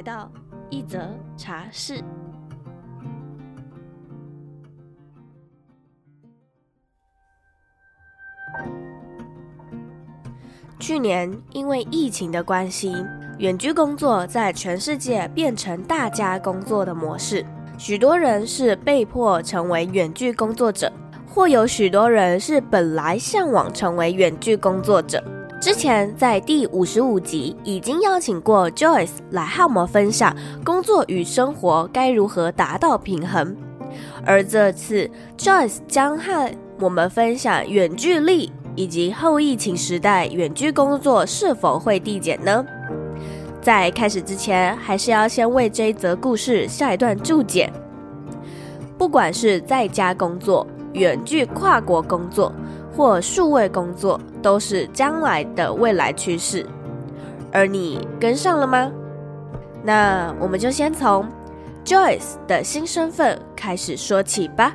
来到一则茶室。去年因为疫情的关系，远距工作在全世界变成大家工作的模式。许多人是被迫成为远距工作者，或有许多人是本来向往成为远距工作者。之前在第五十五集已经邀请过 Joyce 来和我们分享工作与生活该如何达到平衡，而这次 Joyce 将和我们分享远距离以及后疫情时代远距工作是否会递减呢？在开始之前，还是要先为这一则故事下一段注解。不管是在家工作、远距跨国工作，或数位工作都是将来的未来趋势，而你跟上了吗？那我们就先从 Joyce 的新身份开始说起吧。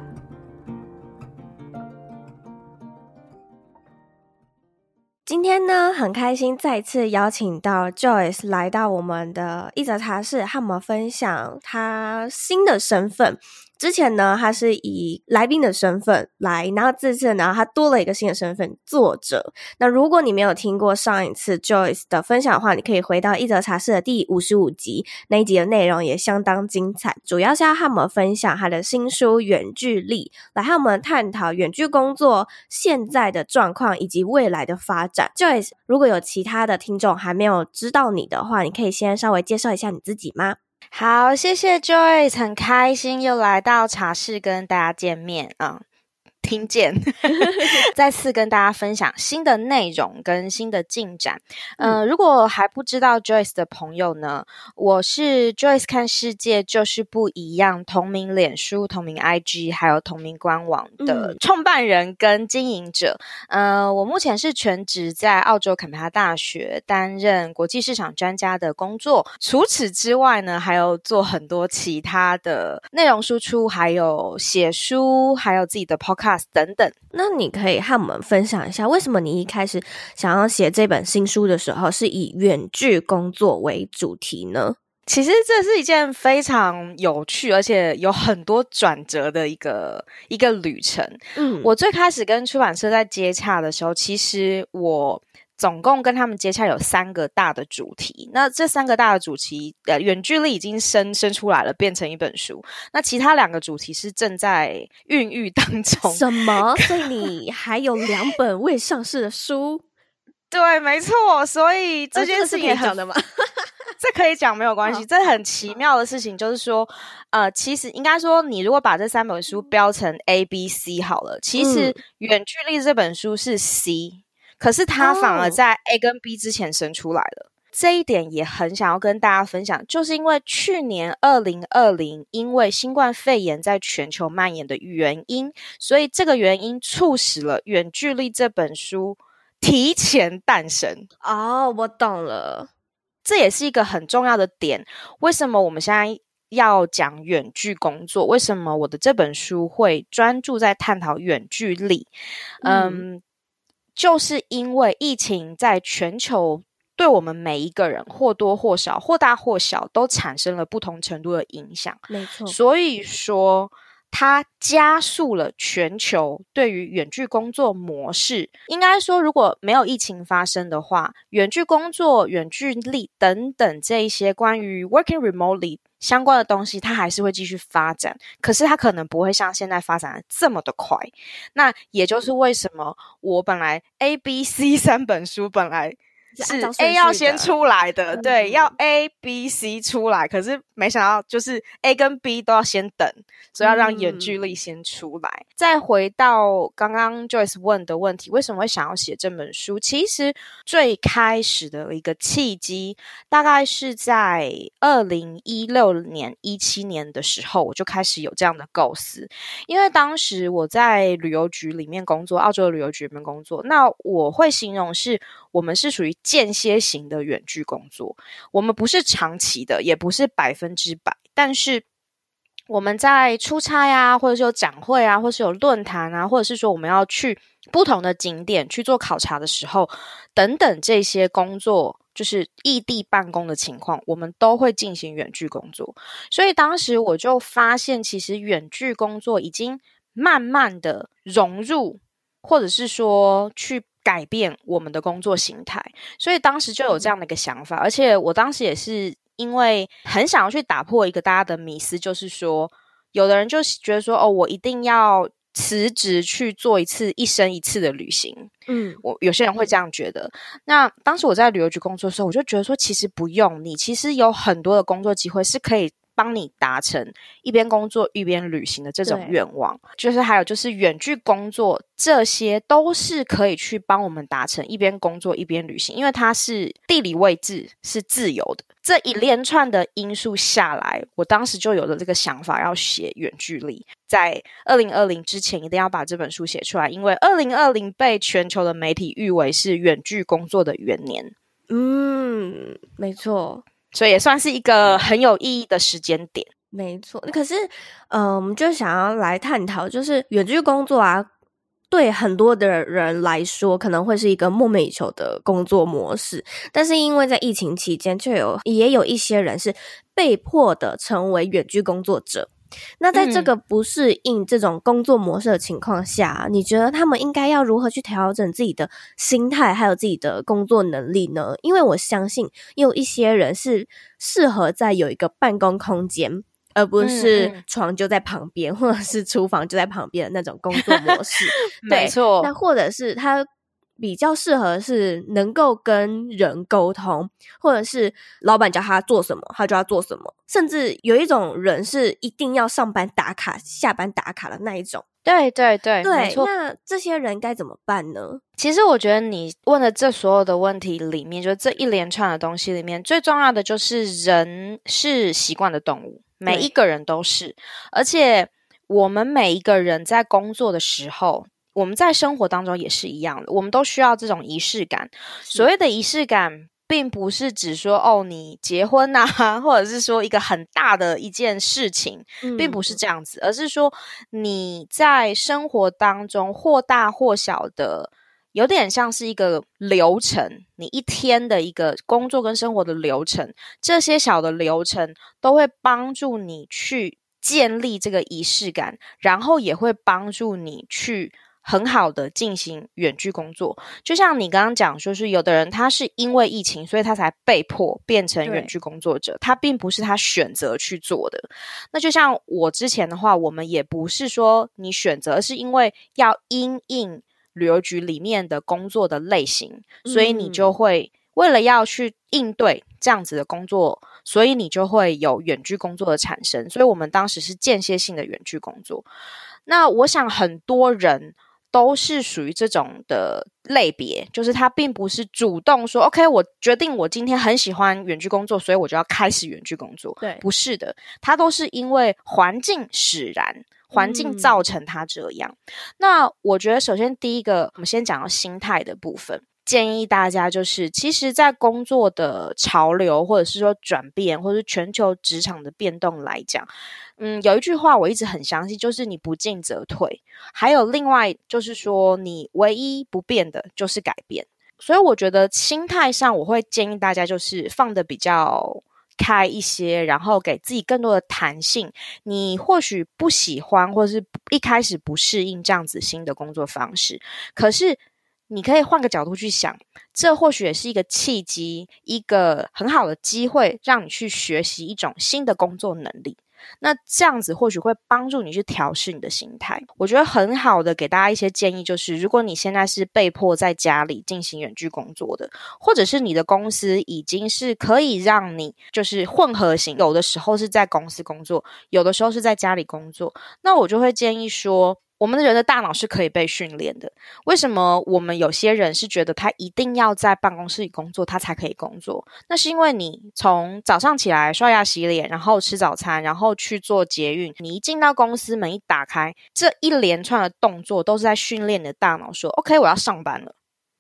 今天呢，很开心再次邀请到 Joyce 来到我们的一则茶室，和我们分享她新的身份。之前呢，他是以来宾的身份来，然后这次呢，他多了一个新的身份——作者。那如果你没有听过上一次 Joyce 的分享的话，你可以回到一则茶室的第五十五集，那一集的内容也相当精彩。主要是要和我们分享他的新书《远距力》，来和我们探讨远距工作现在的状况以及未来的发展。Joyce，如果有其他的听众还没有知道你的话，你可以先稍微介绍一下你自己吗？好，谢谢 Joyce，很开心又来到茶室跟大家见面啊。听见，再次跟大家分享新的内容跟新的进展。嗯、呃，如果还不知道 Joyce 的朋友呢，我是 Joyce 看世界就是不一样同名脸书、同名 IG 还有同名官网的创办人跟经营者。嗯、呃，我目前是全职在澳洲坎培拉大学担任国际市场专家的工作。除此之外呢，还有做很多其他的内容输出，还有写书，还有自己的 Podcast。等等，那你可以和我们分享一下，为什么你一开始想要写这本新书的时候，是以远距工作为主题呢？其实这是一件非常有趣，而且有很多转折的一个一个旅程。嗯，我最开始跟出版社在接洽的时候，其实我。总共跟他们接洽有三个大的主题，那这三个大的主题，呃，远距离已经生生出来了，变成一本书。那其他两个主题是正在孕育当中。什么？所以你还有两本未上市的书？对，没错。所以这件事情也很、呃、这是可以讲的吗？这可以讲，没有关系。这很奇妙的事情就是说，呃，其实应该说，你如果把这三本书标成 A、B、C 好了，其实远距离这本书是 C。可是他反而在 A 跟 B 之前生出来了，oh. 这一点也很想要跟大家分享，就是因为去年二零二零，因为新冠肺炎在全球蔓延的原因，所以这个原因促使了《远距离》这本书提前诞生。哦，oh, 我懂了，这也是一个很重要的点。为什么我们现在要讲远距工作？为什么我的这本书会专注在探讨远距离？嗯。Um, 就是因为疫情在全球对我们每一个人或多或少、或大或小都产生了不同程度的影响。没错，所以说它加速了全球对于远距工作模式。应该说，如果没有疫情发生的话，远距工作、远距离等等这一些关于 working remotely。相关的东西，它还是会继续发展，可是它可能不会像现在发展的这么的快。那也就是为什么我本来 A、B、C 三本书本来是 A 要先出来的，的对，要 A、B、C 出来，可是没想到就是 A 跟 B 都要先等，所以要让远距离先出来。嗯、再回到刚刚 Joyce 问的问题，为什么会想要写这本书？其实最开始的一个契机，大概是在二零一六年、一七年的时候，我就开始有这样的构思。因为当时我在旅游局里面工作，澳洲的旅游局里面工作，那我会形容是我们是属于间歇型的远距工作，我们不是长期的，也不是百分。百分之百，但是我们在出差啊，或者是有展会啊，或者是有论坛啊，或者是说我们要去不同的景点去做考察的时候，等等这些工作，就是异地办公的情况，我们都会进行远距工作。所以当时我就发现，其实远距工作已经慢慢的融入，或者是说去改变我们的工作形态。所以当时就有这样的一个想法，而且我当时也是。因为很想要去打破一个大家的迷思，就是说，有的人就觉得说，哦，我一定要辞职去做一次一生一次的旅行。嗯，我有些人会这样觉得。那当时我在旅游局工作的时候，我就觉得说，其实不用，你其实有很多的工作机会是可以。帮你达成一边工作一边旅行的这种愿望，就是还有就是远距工作，这些都是可以去帮我们达成一边工作一边旅行，因为它是地理位置是自由的。这一连串的因素下来，我当时就有了这个想法，要写远距离。在二零二零之前，一定要把这本书写出来，因为二零二零被全球的媒体誉为是远距工作的元年。嗯，没错。所以也算是一个很有意义的时间点，没错。可是，嗯、呃，我们就想要来探讨，就是远距工作啊，对很多的人来说，可能会是一个梦寐以求的工作模式。但是，因为在疫情期间，就有也有一些人是被迫的成为远距工作者。那在这个不适应这种工作模式的情况下，嗯、你觉得他们应该要如何去调整自己的心态，还有自己的工作能力呢？因为我相信有一些人是适合在有一个办公空间，而不是床就在旁边，嗯、或者是厨房就在旁边的那种工作模式。没错，那或者是他。比较适合是能够跟人沟通，或者是老板叫他做什么，他就要做什么。甚至有一种人是一定要上班打卡、下班打卡的那一种。对对对，对。没错。那这些人该怎么办呢？其实我觉得你问的这所有的问题里面，就是这一连串的东西里面，最重要的就是人是习惯的动物，每一个人都是。而且我们每一个人在工作的时候。我们在生活当中也是一样的，我们都需要这种仪式感。所谓的仪式感，并不是指说哦，你结婚呐，或者是说一个很大的一件事情，并不是这样子，而是说你在生活当中或大或小的，有点像是一个流程，你一天的一个工作跟生活的流程，这些小的流程都会帮助你去建立这个仪式感，然后也会帮助你去。很好的进行远距工作，就像你刚刚讲，说是有的人他是因为疫情，所以他才被迫变成远距工作者，他并不是他选择去做的。那就像我之前的话，我们也不是说你选择，是因为要因应旅游局里面的工作的类型，所以你就会为了要去应对这样子的工作，所以你就会有远距工作的产生。所以我们当时是间歇性的远距工作。那我想很多人。都是属于这种的类别，就是他并不是主动说 “OK”，我决定我今天很喜欢远距工作，所以我就要开始远距工作。对，不是的，他都是因为环境使然，环境造成他这样。嗯。那我觉得，首先第一个，我们先讲到心态的部分。建议大家就是，其实，在工作的潮流，或者是说转变，或者是全球职场的变动来讲，嗯，有一句话我一直很相信，就是你不进则退。还有另外就是说，你唯一不变的就是改变。所以我觉得心态上，我会建议大家就是放得比较开一些，然后给自己更多的弹性。你或许不喜欢，或者是一开始不适应这样子新的工作方式，可是。你可以换个角度去想，这或许也是一个契机，一个很好的机会，让你去学习一种新的工作能力。那这样子或许会帮助你去调试你的心态。我觉得很好的给大家一些建议，就是如果你现在是被迫在家里进行远距工作的，或者是你的公司已经是可以让你就是混合型，有的时候是在公司工作，有的时候是在家里工作，那我就会建议说。我们的人的大脑是可以被训练的。为什么我们有些人是觉得他一定要在办公室里工作，他才可以工作？那是因为你从早上起来刷牙洗脸，然后吃早餐，然后去做捷运，你一进到公司门一打开，这一连串的动作都是在训练你的大脑说：“OK，我要上班了。”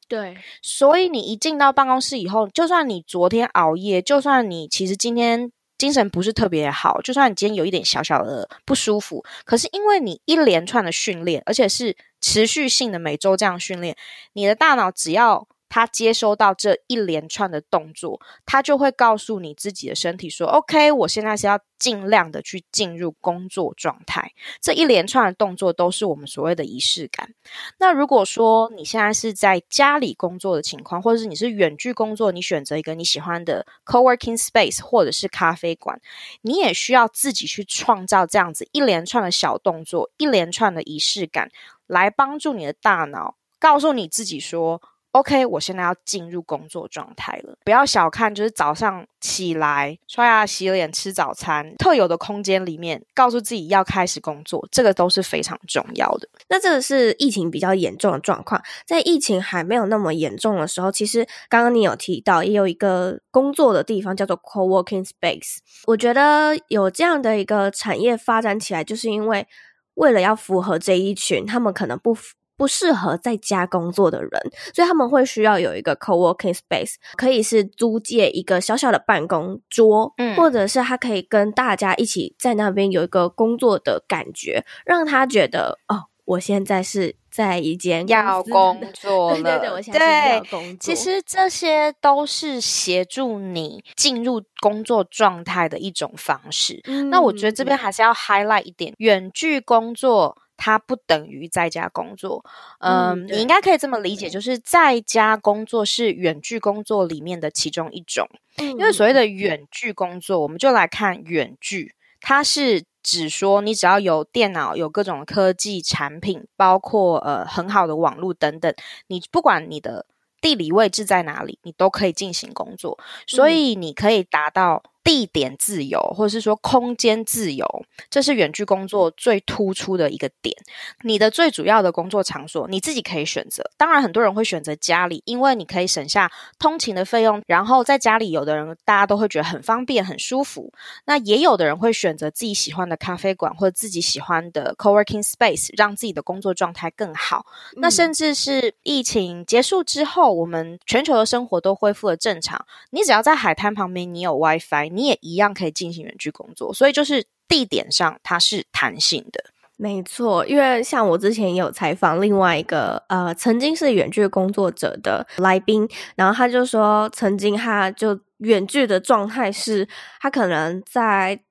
对，所以你一进到办公室以后，就算你昨天熬夜，就算你其实今天。精神不是特别好，就算你今天有一点小小的不舒服，可是因为你一连串的训练，而且是持续性的每周这样训练，你的大脑只要。他接收到这一连串的动作，他就会告诉你自己的身体说：“OK，我现在是要尽量的去进入工作状态。”这一连串的动作都是我们所谓的仪式感。那如果说你现在是在家里工作的情况，或者是你是远距工作，你选择一个你喜欢的 coworking space 或者是咖啡馆，你也需要自己去创造这样子一连串的小动作，一连串的仪式感，来帮助你的大脑告诉你自己说。OK，我现在要进入工作状态了。不要小看，就是早上起来刷牙、洗脸、吃早餐，特有的空间里面，告诉自己要开始工作，这个都是非常重要的。那这个是疫情比较严重的状况，在疫情还没有那么严重的时候，其实刚刚你有提到，也有一个工作的地方叫做 Co-working Space。我觉得有这样的一个产业发展起来，就是因为为了要符合这一群，他们可能不符。不适合在家工作的人，所以他们会需要有一个 co-working space，可以是租借一个小小的办公桌，嗯，或者是他可以跟大家一起在那边有一个工作的感觉，让他觉得哦，我现在是在一间要工作 了，对对对，我现在是要工作。其实这些都是协助你进入工作状态的一种方式。嗯，那我觉得这边还是要 highlight 一点，远距工作。它不等于在家工作，嗯，嗯，你应该可以这么理解，就是在家工作是远距工作里面的其中一种。嗯，因为所谓的远距工作，我们就来看远距，它是指说你只要有电脑、有各种科技产品，包括呃很好的网络等等，你不管你的地理位置在哪里，你都可以进行工作，所以你可以达到。地点自由，或者是说空间自由，这是远距工作最突出的一个点。你的最主要的工作场所，你自己可以选择。当然，很多人会选择家里，因为你可以省下通勤的费用。然后在家里，有的人大家都会觉得很方便、很舒服。那也有的人会选择自己喜欢的咖啡馆或者自己喜欢的 coworking space，让自己的工作状态更好。嗯。那甚至是疫情结束之后，我们全球的生活都恢复了正常。你只要在海滩旁边，你有 WiFi。你也一样可以进行远距工作，所以就是地点上它是弹性的。没错，因为像我之前也有采访另外一个呃曾经是远距工作者的来宾，然后他就说，曾经他就远距的状态是，他可能在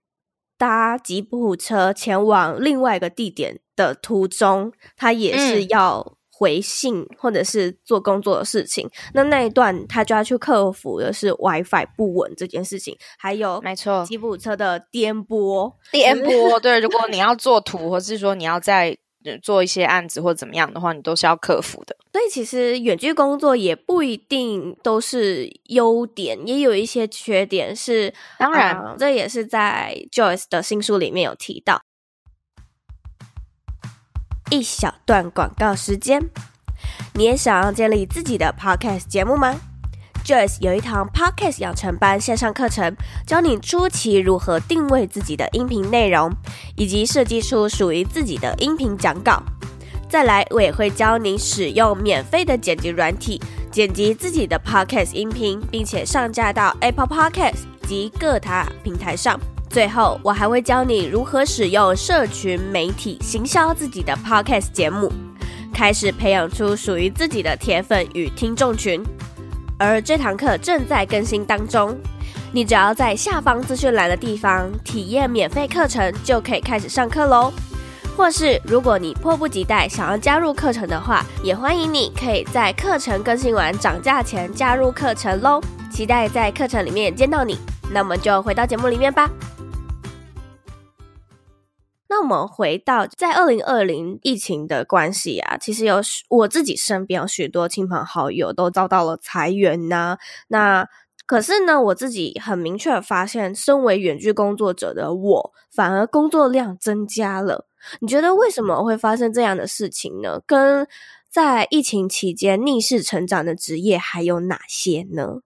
搭吉普车前往另外一个地点的途中，他也是要、嗯。回信或者是做工作的事情，那那一段他就要去克服的是 WiFi 不稳这件事情，还有没错，吉普车的颠簸，颠簸。对，如果你要做图，或是说你要在做一些案子或怎么样的话，你都是要克服的。所以其实远距工作也不一定都是优点，也有一些缺点是。当然，呃，这也是在 Joyce 的新书里面有提到。一小段广告时间，你也想要建立自己的 podcast 节目吗？Joyce 有一堂 podcast 养成班线上课程，教你初期如何定位自己的音频内容，以及设计出属于自己的音频讲稿。再来，我也会教你使用免费的剪辑软体，剪辑自己的 podcast 音频，并且上架到 Apple Podcast 及各大平台上。最后，我还会教你如何使用社群媒体行销自己的 podcast 节目，开始培养出属于自己的铁粉与听众群。而这堂课正在更新当中，你只要在下方资讯栏的地方体验免费课程，就可以开始上课喽。或是如果你迫不及待想要加入课程的话，也欢迎你可以在课程更新完涨价前加入课程喽。期待在课程里面见到你。那么就回到节目里面吧。那我们回到在二零二零疫情的关系啊，其实有我自己身边有许多亲朋好友都遭到了裁员呐、那可是呢，我自己很明确的发现，身为远距工作者的我，反而工作量增加了。你觉得为什么会发生这样的事情呢？跟在疫情期间逆势成长的职业还有哪些呢？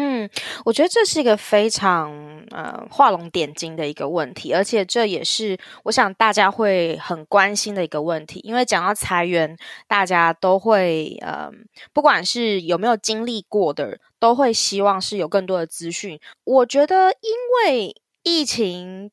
嗯，我觉得这是一个非常呃画龙点睛的一个问题，而且这也是我想大家会很关心的一个问题。因为讲到裁员，大家都会呃，不管是有没有经历过的，都会希望是有更多的资讯。我觉得，因为疫情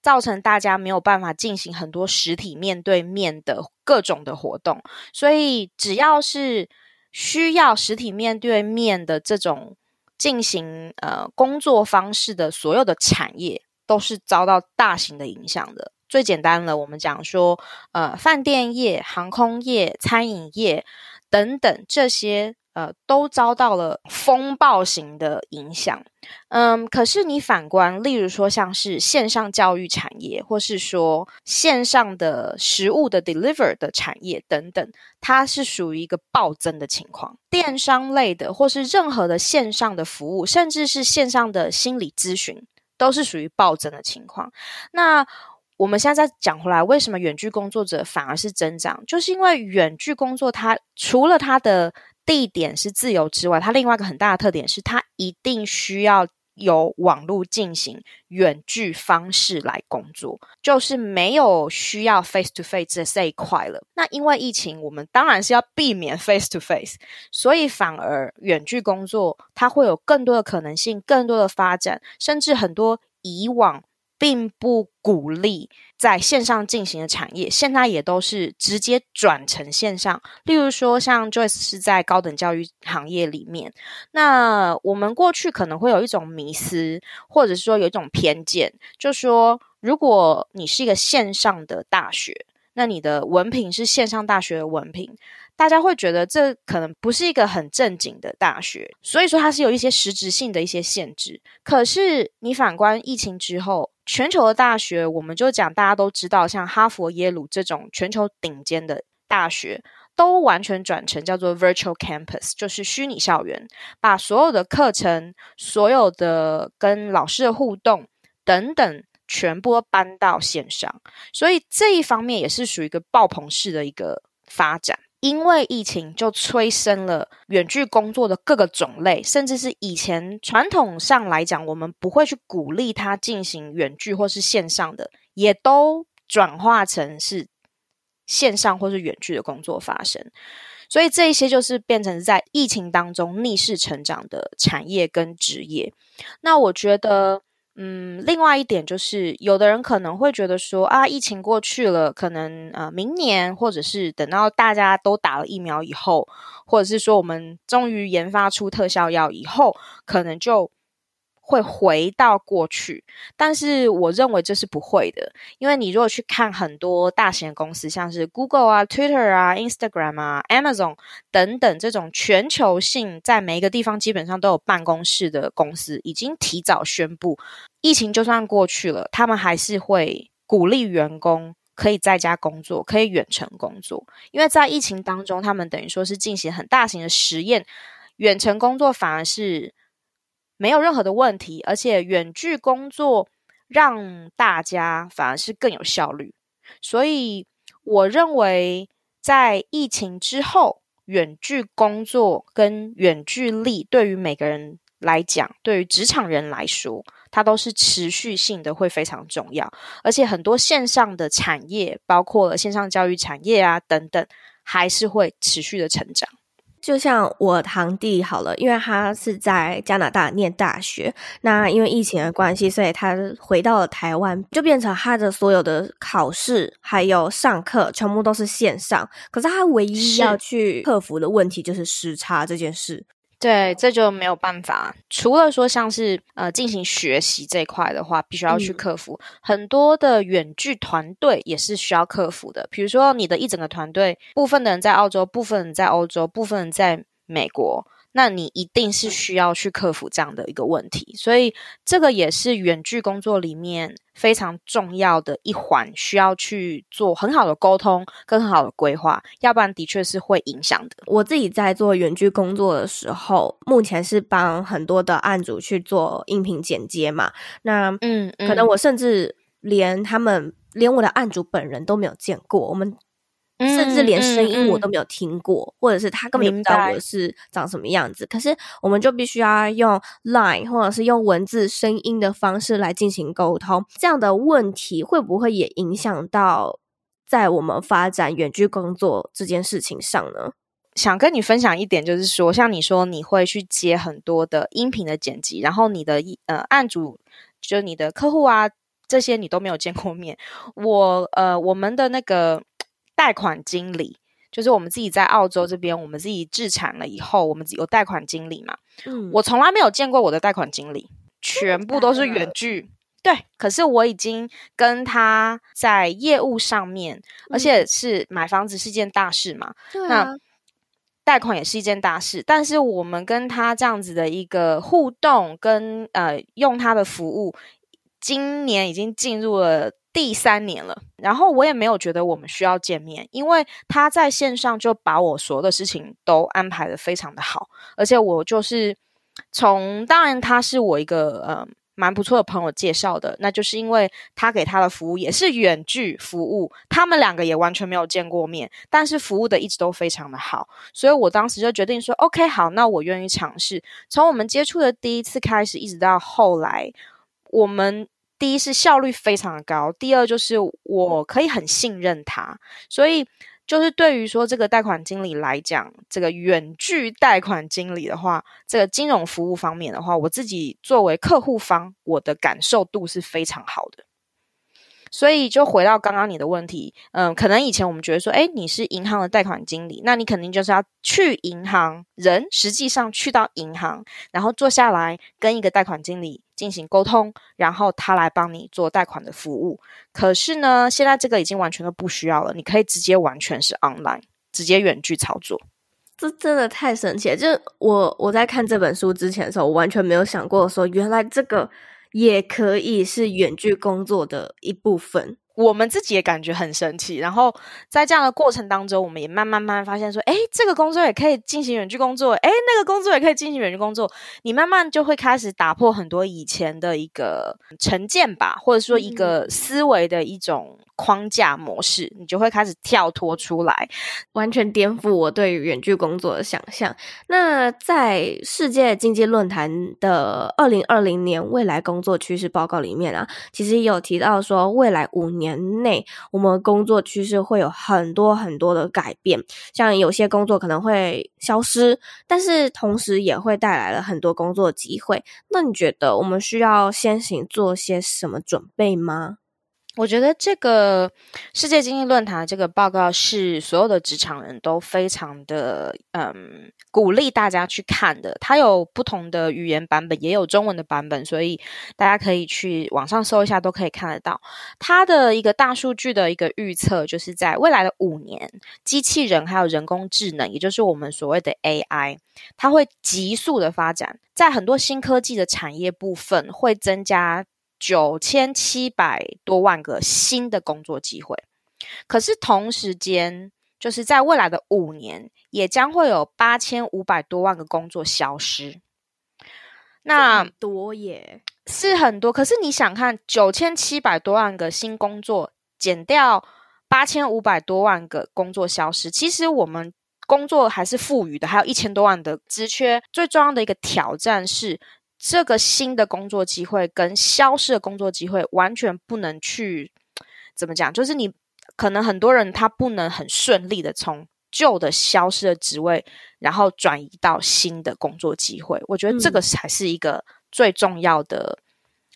造成大家没有办法进行很多实体面对面的各种的活动，所以只要是需要实体面对面的这种。进行呃工作方式的所有的产业都是遭到大型的影响的。最简单的，我们讲说，呃，饭店业、航空业、餐饮业等等这些。呃，都遭到了风暴型的影响。嗯，可是你反观，例如说像是线上教育产业，或是说线上的食物的 deliver 的产业等等，它是属于一个暴增的情况。电商类的，或是任何的线上的服务，甚至是线上的心理咨询，都是属于暴增的情况。那我们现在再讲回来，为什么远距工作者反而是增长？就是因为远距工作，它除了它的地点是自由之外，它另外一个很大的特点是，它一定需要有网络进行远距方式来工作，就是没有需要 face to face 这一块了。那因为疫情，我们当然是要避免 face to face，所以反而远距工作它会有更多的可能性，更多的发展，甚至很多以往。并不鼓励在线上进行的产业，现在也都是直接转成线上。例如说，像 Joyce 是在高等教育行业里面，那我们过去可能会有一种迷思，或者说有一种偏见，就说如果你是一个线上的大学，那你的文凭是线上大学的文凭。大家会觉得这可能不是一个很正经的大学，所以说它是有一些实质性的一些限制。可是你反观疫情之后，全球的大学，我们就讲大家都知道，像哈佛、耶鲁这种全球顶尖的大学，都完全转成叫做 virtual campus，就是虚拟校园，把所有的课程、所有的跟老师的互动等等，全部搬到线上。所以这一方面也是属于一个爆棚式的一个发展。因为疫情，就催生了远距工作的各个种类，甚至是以前传统上来讲，我们不会去鼓励他进行远距或是线上的，也都转化成是线上或是远距的工作发生。所以这一些就是变成在疫情当中逆势成长的产业跟职业。那我觉得。嗯，另外一点就是，有的人可能会觉得说啊，疫情过去了，可能呃，明年或者是等到大家都打了疫苗以后，或者是说我们终于研发出特效药以后，可能就。会回到过去，但是我认为这是不会的，因为你如果去看很多大型的公司，像是 Google 啊、Twitter 啊、Instagram 啊、Amazon 等等这种全球性在每一个地方基本上都有办公室的公司，已经提早宣布，疫情就算过去了，他们还是会鼓励员工可以在家工作，可以远程工作，因为在疫情当中，他们等于说是进行很大型的实验，远程工作反而是。没有任何的问题，而且远距工作让大家反而是更有效率，所以我认为在疫情之后，远距工作跟远距离对于每个人来讲，对于职场人来说，它都是持续性的，会非常重要。而且很多线上的产业，包括了线上教育产业啊等等，还是会持续的成长。就像我堂弟好了，因为他是在加拿大念大学，那因为疫情的关系，所以他回到了台湾，就变成他的所有的考试还有上课全部都是线上。可是他唯一要去克服的问题就是时差这件事。对，这就没有办法。除了说像是呃进行学习这一块的话，必须要去克服、嗯、很多的远距团队也是需要克服的。比如说你的一整个团队，部分的人在澳洲，部分人在欧洲，部分人在美国，那你一定是需要去克服这样的一个问题。所以这个也是远距工作里面非常重要的一环，需要去做很好的沟通跟很好的规划，要不然的确是会影响的。我自己在做远距工作的时候，目前是帮很多的案主去做音频剪接嘛，那嗯，可能我甚至连他们。连我的案主本人都没有见过，我们甚至连声音我都没有听过，或者是他根本就不知道我是长什么样子。可是我们就必须要用 Line 或者是用文字、声音的方式来进行沟通。这样的问题会不会也影响到在我们发展远距工作这件事情上呢？想跟你分享一点，就是说，像你说你会去接很多的音频的剪辑，然后你的呃案主就是你的客户啊。这些你都没有见过面，我呃，我们的那个贷款经理，就是我们自己在澳洲这边，我们自己自产了以后，我们有贷款经理嘛，嗯，我从来没有见过我的贷款经理，全部都是远距，对，可是我已经跟他在业务上面，而且是买房子是件大事嘛，嗯，那贷款也是一件大事，但是我们跟他这样子的一个互动跟呃，用他的服务。今年已经进入了第三年了，然后我也没有觉得我们需要见面，因为他在线上就把我所有的事情都安排的非常的好，而且我就是从，当然他是我一个呃蛮不错的朋友介绍的，那就是因为他给他的服务也是远距服务，他们两个也完全没有见过面，但是服务的一直都非常的好，所以我当时就决定说，OK，好，那我愿意尝试。从我们接触的第一次开始，一直到后来，我们。第一是效率非常的高，第二就是我可以很信任他，所以就是对于说这个贷款经理来讲，这个远距贷款经理的话，这个金融服务方面的话，我自己作为客户方，我的感受度是非常好的。所以就回到刚刚你的问题，嗯，可能以前我们觉得说，诶，你是银行的贷款经理，那你肯定就是要去银行，人实际上去到银行，然后坐下来跟一个贷款经理进行沟通，然后他来帮你做贷款的服务。可是呢，现在这个已经完全都不需要了，你可以直接完全是 online，直接远距操作。这真的太神奇了！就我我在看这本书之前的时候，我完全没有想过说，原来这个。也可以是远距工作的一部分。我们自己也感觉很神奇，然后在这样的过程当中，我们也慢慢慢慢发现说，哎，这个工作也可以进行远距工作，哎，那个工作也可以进行远距工作。你慢慢就会开始打破很多以前的一个成见吧，或者说一个思维的一种框架模式，你就会开始跳脱出来，完全颠覆我对于远距工作的想象。那在世界经济论坛的二零二零年未来工作趋势报告里面啊，其实也有提到说未来五。年内，我们工作趋势会有很多很多的改变，像有些工作可能会消失，但是同时也会带来了很多工作机会。那你觉得我们需要先行做些什么准备吗？我觉得这个世界经济论坛这个报告是所有的职场人都非常的嗯鼓励大家去看的。它有不同的语言版本，也有中文的版本，所以大家可以去网上搜一下，都可以看得到。它的一个大数据的一个预测，就是在未来的五年，机器人还有人工智能，也就是我们所谓的 AI，它会急速的发展，在很多新科技的产业部分会增加。九千七百多万个新的工作机会，可是同时间，就是在未来的五年，也将会有八千五百多万个工作消失。那多耶，是很多。可是你想看，九千七百多万个新工作减掉八千五百多万个工作消失，其实我们工作还是富裕的，还有一千多万的职缺。最重要的一个挑战是。这个新的工作机会跟消失的工作机会完全不能去怎么讲？就是你可能很多人他不能很顺利的从旧的消失的职位，然后转移到新的工作机会。我觉得这个才是一个最重要的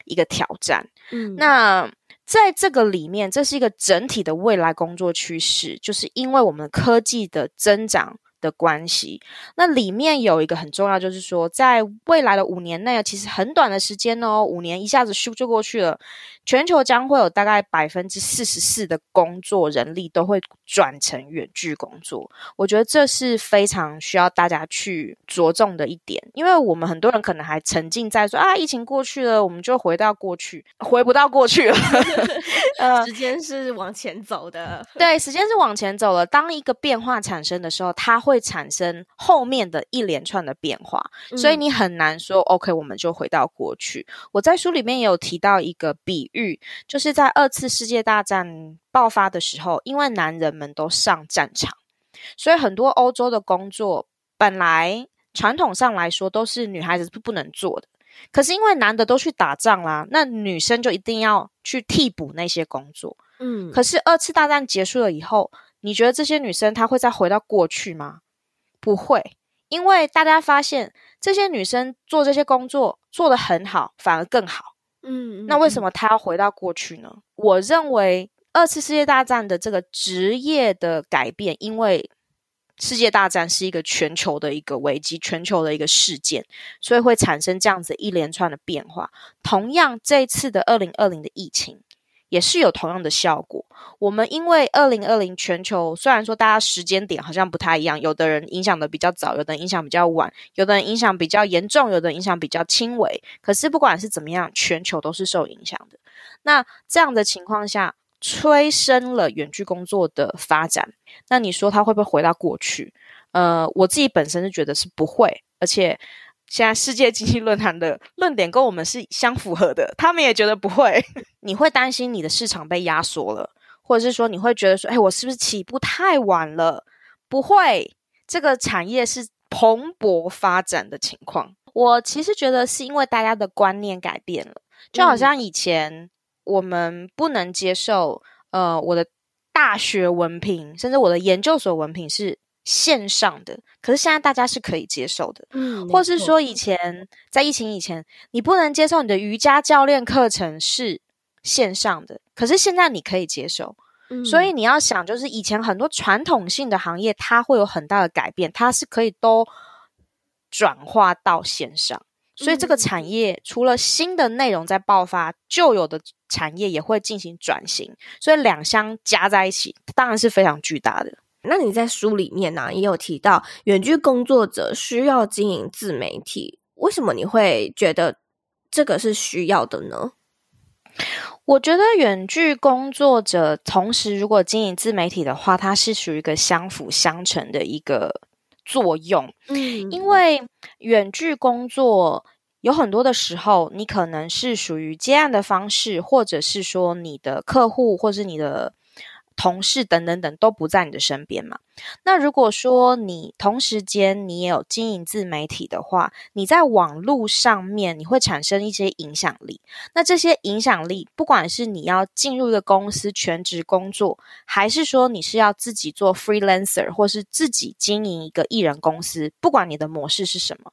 一个挑战。嗯，那在这个里面，这是一个整体的未来工作趋势，就是因为我们科技的增长。的关系。那里面有一个很重要，就是说，在未来的五年内，其实很短的时间哦，五年一下子咻就过去了，全球将会有大概百分之四十四的工作人力都会转成远距工作。我觉得这是非常需要大家去着重的一点，因为我们很多人可能还沉浸在说啊，疫情过去了，我们就回到过去，回不到过去了。呃，时间是往前走的，对，时间是往前走了。当一个变化产生的时候，它会产生后面的一连串的变化，嗯、所以你很难说 OK，我们就回到过去。我在书里面也有提到一个比喻，就是在二次世界大战爆发的时候，因为男人们都上战场，所以很多欧洲的工作本来传统上来说都是女孩子不能做的。可是因为男的都去打仗啦，那女生就一定要去替补那些工作。嗯，可是二次大战结束了以后，你觉得这些女生她会再回到过去吗？不会，因为大家发现这些女生做这些工作做得很好，反而更好。嗯，嗯，那为什么他要回到过去呢？我认为二次世界大战的这个职业的改变，因为。世界大战是一个全球的一个危机，全球的一个事件，所以会产生这样子一连串的变化。同样，这一次的二零二零的疫情也是有同样的效果。我们因为二零二零全球虽然说大家时间点好像不太一样，有的人影响的比较早，有的人影响比较晚，有的人影响比较严重，有的人影响比较轻微。可是不管是怎么样，全球都是受影响的。那这样的情况下，催生了远距工作的发展，那你说他会不会回到过去？呃，我自己本身是觉得是不会，而且现在世界经济论坛的论点跟我们是相符合的，他们也觉得不会。你会担心你的市场被压缩了，或者是说你会觉得说，哎，我是不是起步太晚了？不会，这个产业是蓬勃发展的情况。我其实觉得是因为大家的观念改变了，就好像以前。嗯我们不能接受，呃，我的大学文凭，甚至我的研究所文凭是线上的。可是现在大家是可以接受的，嗯，或是说以前在疫情以前，你不能接受你的瑜伽教练课程是线上的，可是现在你可以接受。嗯，所以你要想，就是以前很多传统性的行业，它会有很大的改变，它是可以都转化到线上。所以这个产业除了新的内容在爆发，旧有的产业也会进行转型。所以两相加在一起，当然是非常巨大的。那你在书里面呢、啊，也有提到远距工作者需要经营自媒体，为什么你会觉得这个是需要的呢？我觉得远距工作者同时如果经营自媒体的话，它是属于一个相辅相成的一个。作用，嗯，因为远距工作有很多的时候，你可能是属于接案的方式，或者是说你的客户，或是你的。同事等等等都不在你的身边嘛？那如果说你同时间你也有经营自媒体的话，你在网络上面你会产生一些影响力。那这些影响力，不管是你要进入一个公司全职工作，还是说你是要自己做 freelancer，或是自己经营一个艺人公司，不管你的模式是什么，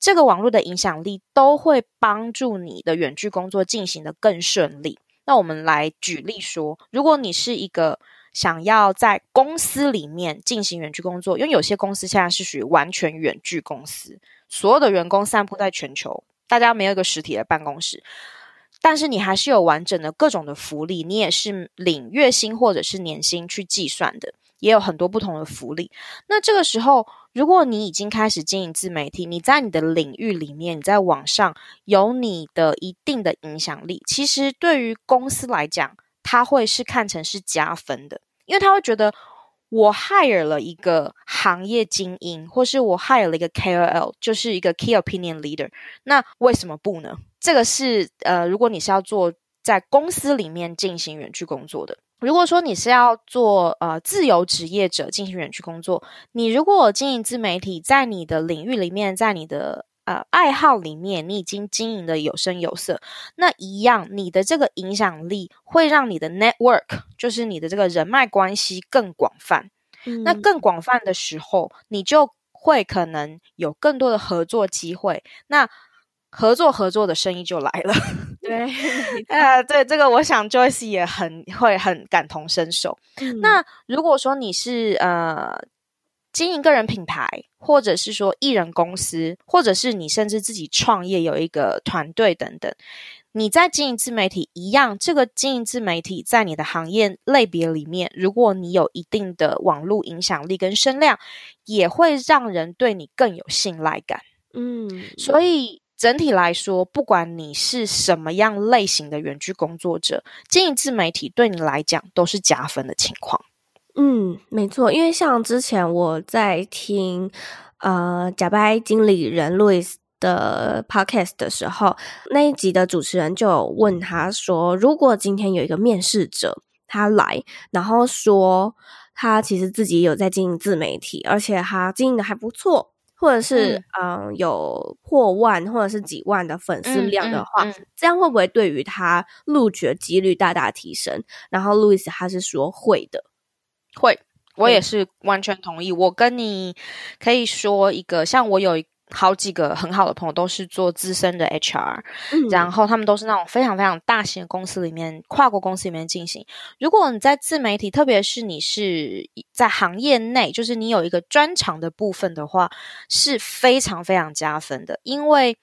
这个网络的影响力都会帮助你的远距工作进行得更顺利。那我们来举例说，如果你是一个想要在公司里面进行远距工作，因为有些公司现在是属于完全远距公司，所有的员工散布在全球，大家没有一个实体的办公室，但是你还是有完整的各种的福利，你也是领月薪或者是年薪去计算的。也有很多不同的福利。那这个时候，如果你已经开始经营自媒体，你在你的领域里面，你在网上有你的一定的影响力，其实对于公司来讲，他会是看成是加分的，因为他会觉得我 hire 了一个行业精英，或是我 hire 了一个 KOL，就是一个 Key Opinion Leader。那为什么不呢？这个是呃，如果你是要做在公司里面进行远距工作的。如果说你是要做呃自由职业者进行远距工作，你如果经营自媒体，在你的领域里面，在你的呃爱好里面，你已经经营的有声有色，那一样你的这个影响力会让你的 network，就是你的这个人脉关系更广泛。嗯。那更广泛的时候，你就会可能有更多的合作机会。那合作合作的生意就来了，对，呃，对，这个我想 Joyce 也很会很感同身受。嗯、那如果说你是呃经营个人品牌，或者是说艺人公司，或者是你甚至自己创业有一个团队等等，你在经营自媒体一样，这个经营自媒体在你的行业类别里面，如果你有一定的网络影响力跟声量，也会让人对你更有信赖感。嗯，所以整体来说，不管你是什么样类型的远距工作者，经营自媒体对你来讲都是加分的情况。嗯，没错，因为像之前我在听呃假掰经理人 Louis 的 podcast 的时候，那一集的主持人就问他说，如果今天有一个面试者他来，然后说他其实自己有在经营自媒体，而且他经营的还不错，或者是嗯、呃、有破万或者是几万的粉丝量的话，嗯嗯嗯、这样会不会对于他录取的几率大大提升？然后 Louis 他是说会的。会，我也是完全同意。我跟你可以说一个，像我有好几个很好的朋友，都是做资深的 HR，嗯，然后他们都是那种非常非常大型的公司里面，跨国公司里面进行。如果你在自媒体，特别是你是在行业内，就是你有一个专长的部分的话，是非常非常加分的，因为。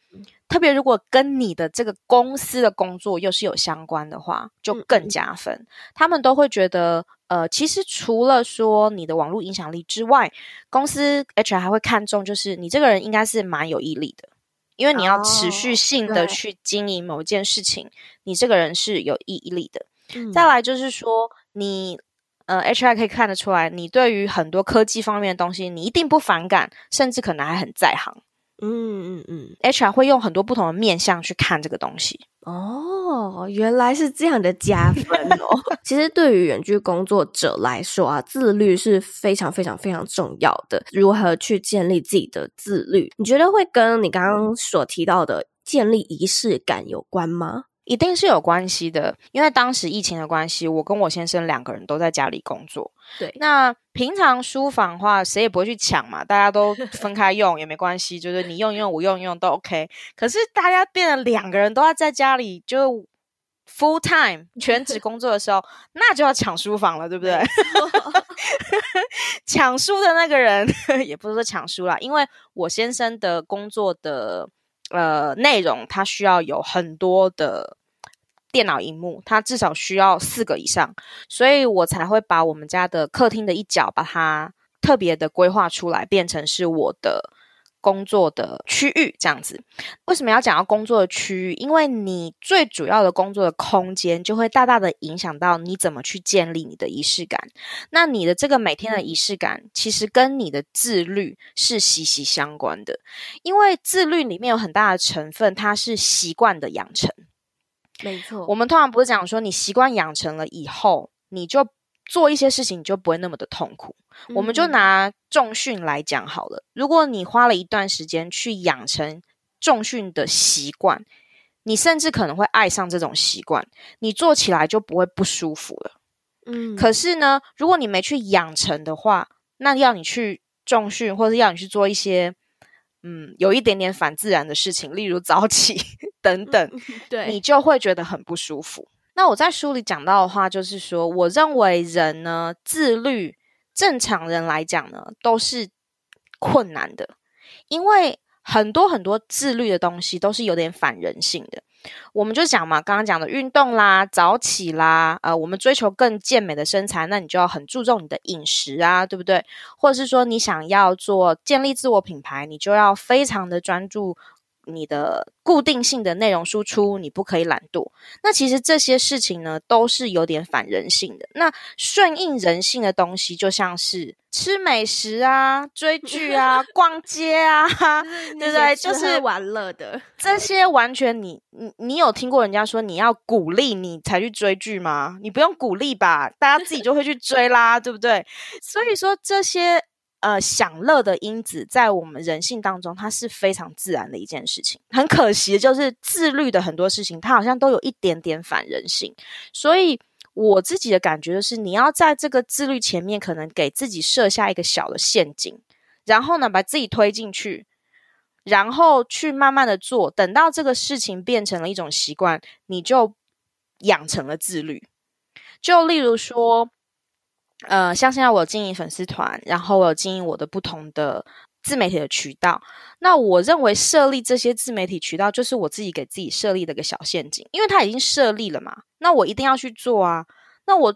特别如果跟你的这个公司的工作又是有相关的话，就更加分。他们都会觉得，呃，其实除了说你的网络影响力之外，公司 HR 还会看重，就是你这个人应该是蛮有毅力的，因为你要持续性的去经营某一件事情，哦，你这个人是有毅力的。嗯。再来就是说，你呃 HR 可以看得出来，你对于很多科技方面的东西，你一定不反感，甚至可能还很在行。嗯嗯嗯，HR 会用很多不同的面向去看这个东西。哦，原来是这样的加分哦。其实对于远距工作者来说啊，自律是非常非常非常重要的。如何去建立自己的自律？你觉得会跟你刚刚所提到的建立仪式感有关吗？一定是有关系的，因为当时疫情的关系，我跟我先生两个人都在家里工作。对，那平常书房的话，谁也不会去抢嘛，大家都 分开用也没关系，就是你用一用，我用一用都 OK。可是大家变得两个人都要在家里就 full time 全职工作的时候，那就要抢书房了，对不对？抢书的那个人也不是说抢书啦，因为我先生的工作的呃内容，他需要有很多的。电脑荧幕，它至少需要四个以上，所以我才会把我们家的客厅的一角，把它特别的规划出来，变成是我的工作的区域，这样子。为什么要讲到工作的区域？因为你最主要的工作的空间，就会大大的影响到你怎么去建立你的仪式感。那你的这个每天的仪式感，其实跟你的自律是息息相关的，因为自律里面有很大的成分，它是习惯的养成。没错，我们通常不是讲说你习惯养成了以后，你就做一些事情，你就不会那么的痛苦。嗯、我们就拿重训来讲好了，如果你花了一段时间去养成重训的习惯，你甚至可能会爱上这种习惯，你做起来就不会不舒服了。嗯，可是呢，如果你没去养成的话，那要你去重训，或者要你去做一些。嗯，有一点点反自然的事情，例如早起 等等，对，你就会觉得很不舒服。那我在书里讲到的话，就是说，我认为人呢，自律，正常人来讲呢，都是困难的，因为很多很多自律的东西都是有点反人性的。我们就讲嘛，刚刚讲的运动啦、早起啦，呃，我们追求更健美的身材，那你就要很注重你的饮食啊，对不对？或者是说你想要做建立自我品牌，你就要非常的专注。你的固定性的内容输出，你不可以懒惰。那其实这些事情呢，都是有点反人性的。那顺应人性的东西，就像是吃美食啊、追剧啊、逛街啊，对不对？就是玩乐的这些，完全你你你有听过人家说你要鼓励你才去追剧吗？你不用鼓励吧，大家自己就会去追啦，对不对？所以说这些。呃，享乐的因子在我们人性当中，它是非常自然的一件事情。很可惜就是自律的很多事情，它好像都有一点点反人性。所以我自己的感觉就是，你要在这个自律前面，可能给自己设下一个小的陷阱，然后呢，把自己推进去，然后去慢慢的做，等到这个事情变成了一种习惯，你就养成了自律。就例如说。呃，像现在我有经营粉丝团，然后我有经营我的不同的自媒体的渠道。那我认为设立这些自媒体渠道，就是我自己给自己设立的一个小陷阱，因为它已经设立了嘛。那我一定要去做啊。那我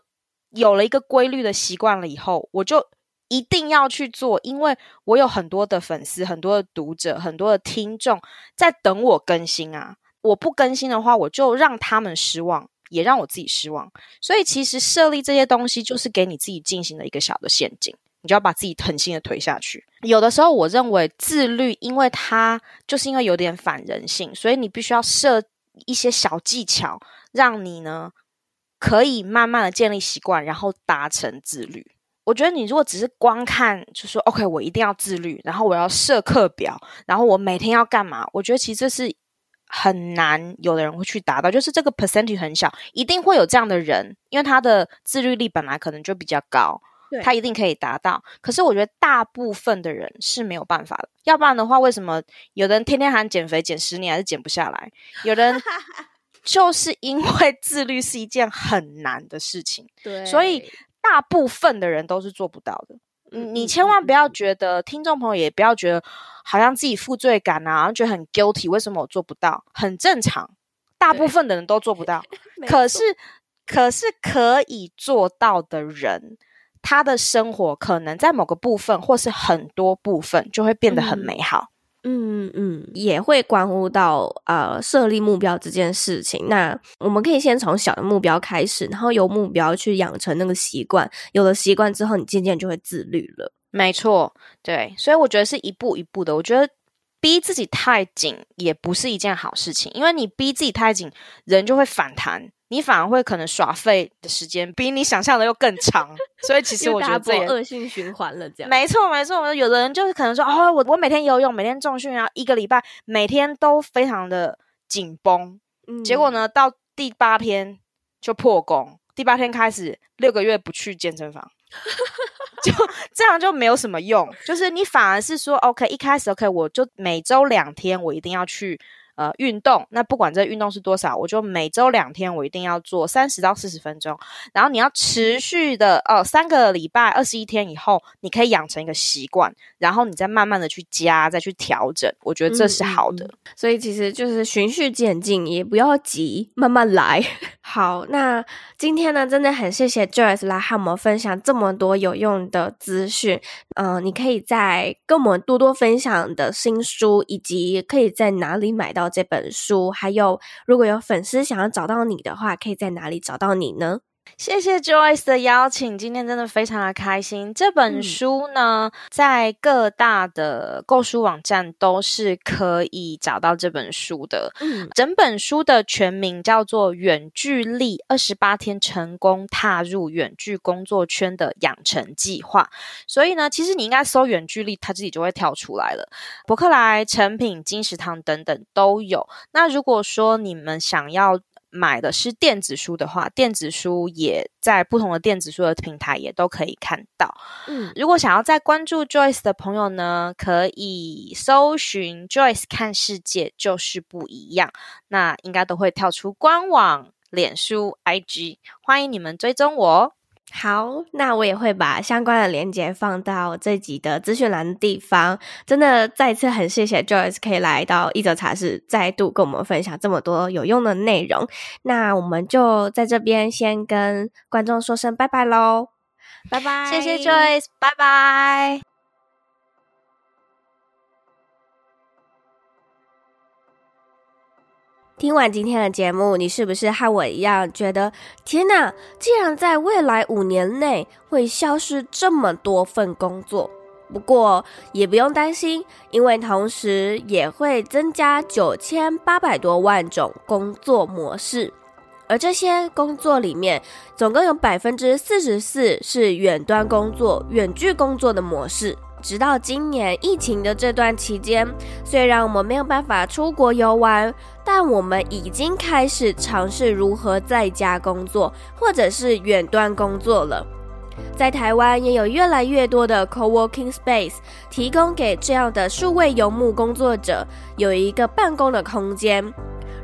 有了一个规律的习惯了以后，我就一定要去做，因为我有很多的粉丝、很多的读者、很多的听众在等我更新啊。我不更新的话，我就让他们失望。也让我自己失望，所以其实设立这些东西就是给你自己进行了一个小的陷阱，你就要把自己狠心的推下去。有的时候，我认为自律，因为它就是因为有点反人性，所以你必须要设一些小技巧，让你呢可以慢慢的建立习惯，然后达成自律。我觉得你如果只是光看，就说 OK，我一定要自律，然后我要设课表，然后我每天要干嘛？我觉得其实这是。很难有的人会去达到，就是这个 percentage 很小，一定会有这样的人，因为他的自律力本来可能就比较高，对他一定可以达到。可是我觉得大部分的人是没有办法的，要不然的话，为什么有的人天天喊减肥，减十年还是减不下来？有人 就是因为自律是一件很难的事情，对，所以大部分的人都是做不到的。嗯，你千万不要觉得，听众朋友也不要觉得好像自己负罪感啊，觉得很 guilty，为什么我做不到？很正常，大部分的人都做不到。可是，可是可以做到的人，他的生活可能在某个部分，或是很多部分，就会变得很美好。嗯嗯嗯，也会关乎到呃设立目标这件事情。那我们可以先从小的目标开始，然后由目标去养成那个习惯。有了习惯之后，你渐渐就会自律了。没错，对，所以我觉得是一步一步的。我觉得逼自己太紧也不是一件好事情，因为你逼自己太紧，人就会反弹。你反而会可能耍废的时间比你想象的又更长，所以其实我觉得这也恶性循环了。这样没错没错，有的人就是可能说哦，我我每天游泳，每天重训，然后一个礼拜每天都非常的紧绷，嗯、结果呢到第八天就破功，第八天开始六个月不去健身房，就这样就没有什么用。就是你反而是说 OK，一开始 OK，我就每周两天我一定要去。呃，运动，那不管这个运动是多少，我就每周两天，我一定要做三十到四十分钟。然后你要持续的哦，三个礼拜二十一天以后，你可以养成一个习惯，然后你再慢慢的去加，再去调整。我觉得这是好的。所以其实就是循序渐进，也不要急，慢慢来。好，那今天呢，真的很谢谢 Joyce 来和我们分享这么多有用的资讯。嗯、呃，你可以在跟我们多多分享的新书，以及可以在哪里买到。这本书，还有如果有粉丝想要找到你的话，可以在哪里找到你呢？谢谢 Joyce 的邀请，今天真的非常的开心。这本书呢，嗯、在各大的购书网站都是可以找到这本书的。嗯，整本书的全名叫做《远距离二十八天成功踏入远距工作圈的养成计划》。所以呢，其实你应该搜“远距离”，它自己就会跳出来了。博客来、成品、金石堂等等都有。那如果说你们想要，买的是电子书的话，电子书也在不同的电子书的平台也都可以看到。嗯，如果想要再关注 Joyce 的朋友呢，可以搜寻 Joyce 看世界就是不一样，那应该都会跳出官网、脸书、IG，欢迎你们追踪我。好，那我也会把相关的链接放到这集的资讯栏的地方。真的再次很谢谢 Joyce 可以来到一则茶室，再度跟我们分享这么多有用的内容。那我们就在这边先跟观众说声拜拜喽，拜拜，谢谢 Joyce，拜拜。听完今天的节目，你是不是和我一样觉得天哪？既然在未来五年内会消失这么多份工作，不过也不用担心，因为同时也会增加九千八百多万种工作模式，而这些工作里面，总共有百分之四十四是远端工作、远距工作的模式。直到今年疫情的这段期间，虽然我们没有办法出国游玩，但我们已经开始尝试如何在家工作，或者是远端工作了。在台湾也有越来越多的 co-working space 提供给这样的数位游牧工作者有一个办公的空间。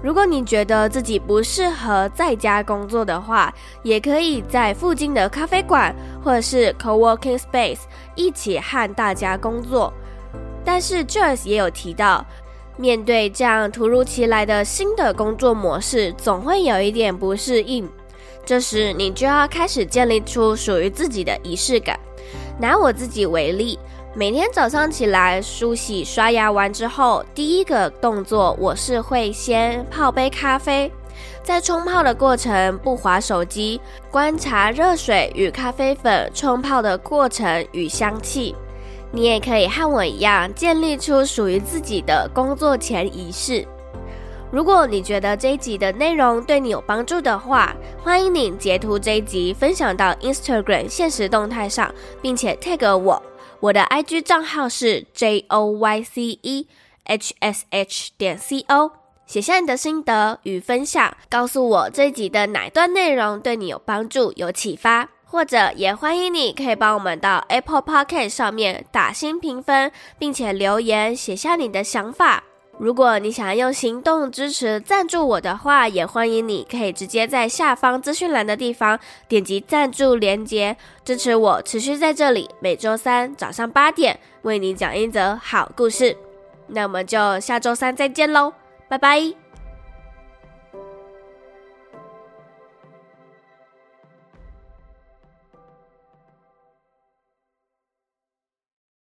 如果你觉得自己不适合在家工作的话，也可以在附近的咖啡馆或者是 co-working space 一起和大家工作。但是 Joyce 也有提到，面对这样突如其来的新的工作模式，总会有一点不适应。这时你就要开始建立出属于自己的仪式感。拿我自己为例。每天早上起来梳洗刷牙完之后，第一个动作我是会先泡杯咖啡，在冲泡的过程不划手机，观察热水与咖啡粉冲泡的过程与香气。你也可以和我一样建立出属于自己的工作前仪式。如果你觉得这一集的内容对你有帮助的话，欢迎你截图这一集分享到 Instagram 现实动态上，并且 tag 我。我的 IG 账号是 J O Y C E H S H 点 C O，写下你的心得与分享，告诉我这一集的哪段内容对你有帮助、有启发，或者也欢迎你可以帮我们到 Apple Podcast 上面打星评分，并且留言写下你的想法。如果你想用行动支持赞助我的话，也欢迎你可以直接在下方资讯栏的地方点击赞助连接，支持我持续在这里每周三早上八点为你讲一则好故事。那我们就下周三再见喽，拜拜。